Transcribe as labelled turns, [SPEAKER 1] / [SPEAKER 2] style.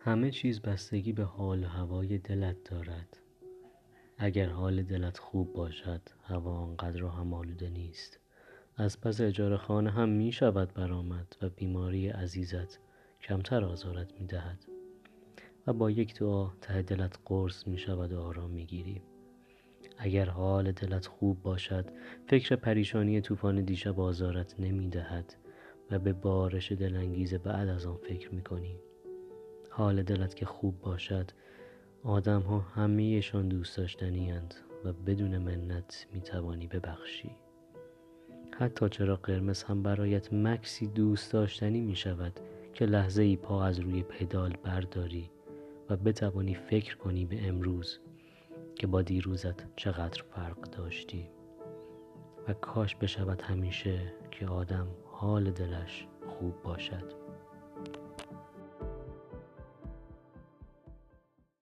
[SPEAKER 1] همه چیز بستگی به حال و هوای دلت دارد. اگر حال دلت خوب باشد هوا آنقدر هم آلوده نیست. از پس اجاره خانه هم می شود برآمد و بیماری عزیزت کمتر آزارت می دهد. و با یک دعا ته دلت قرص می شود و آرام می گیری. اگر حال دلت خوب باشد فکر پریشانی طوفان دیشب آزارت نمی دهد و به بارش دلانگیز بعد از آن فکر می کنی. حال دلت که خوب باشد آدم ها همهشان دوست داشتنی و بدون منت می توانی ببخشی. حتی چرا قرمز هم برایت مکسی دوست داشتنی می شود که لحظه ای پا از روی پدال برداری و بتوانی فکر کنی به امروز که با دیروزت چقدر فرق داشتی. و کاش بشود همیشه که آدم حال دلش خوب باشد.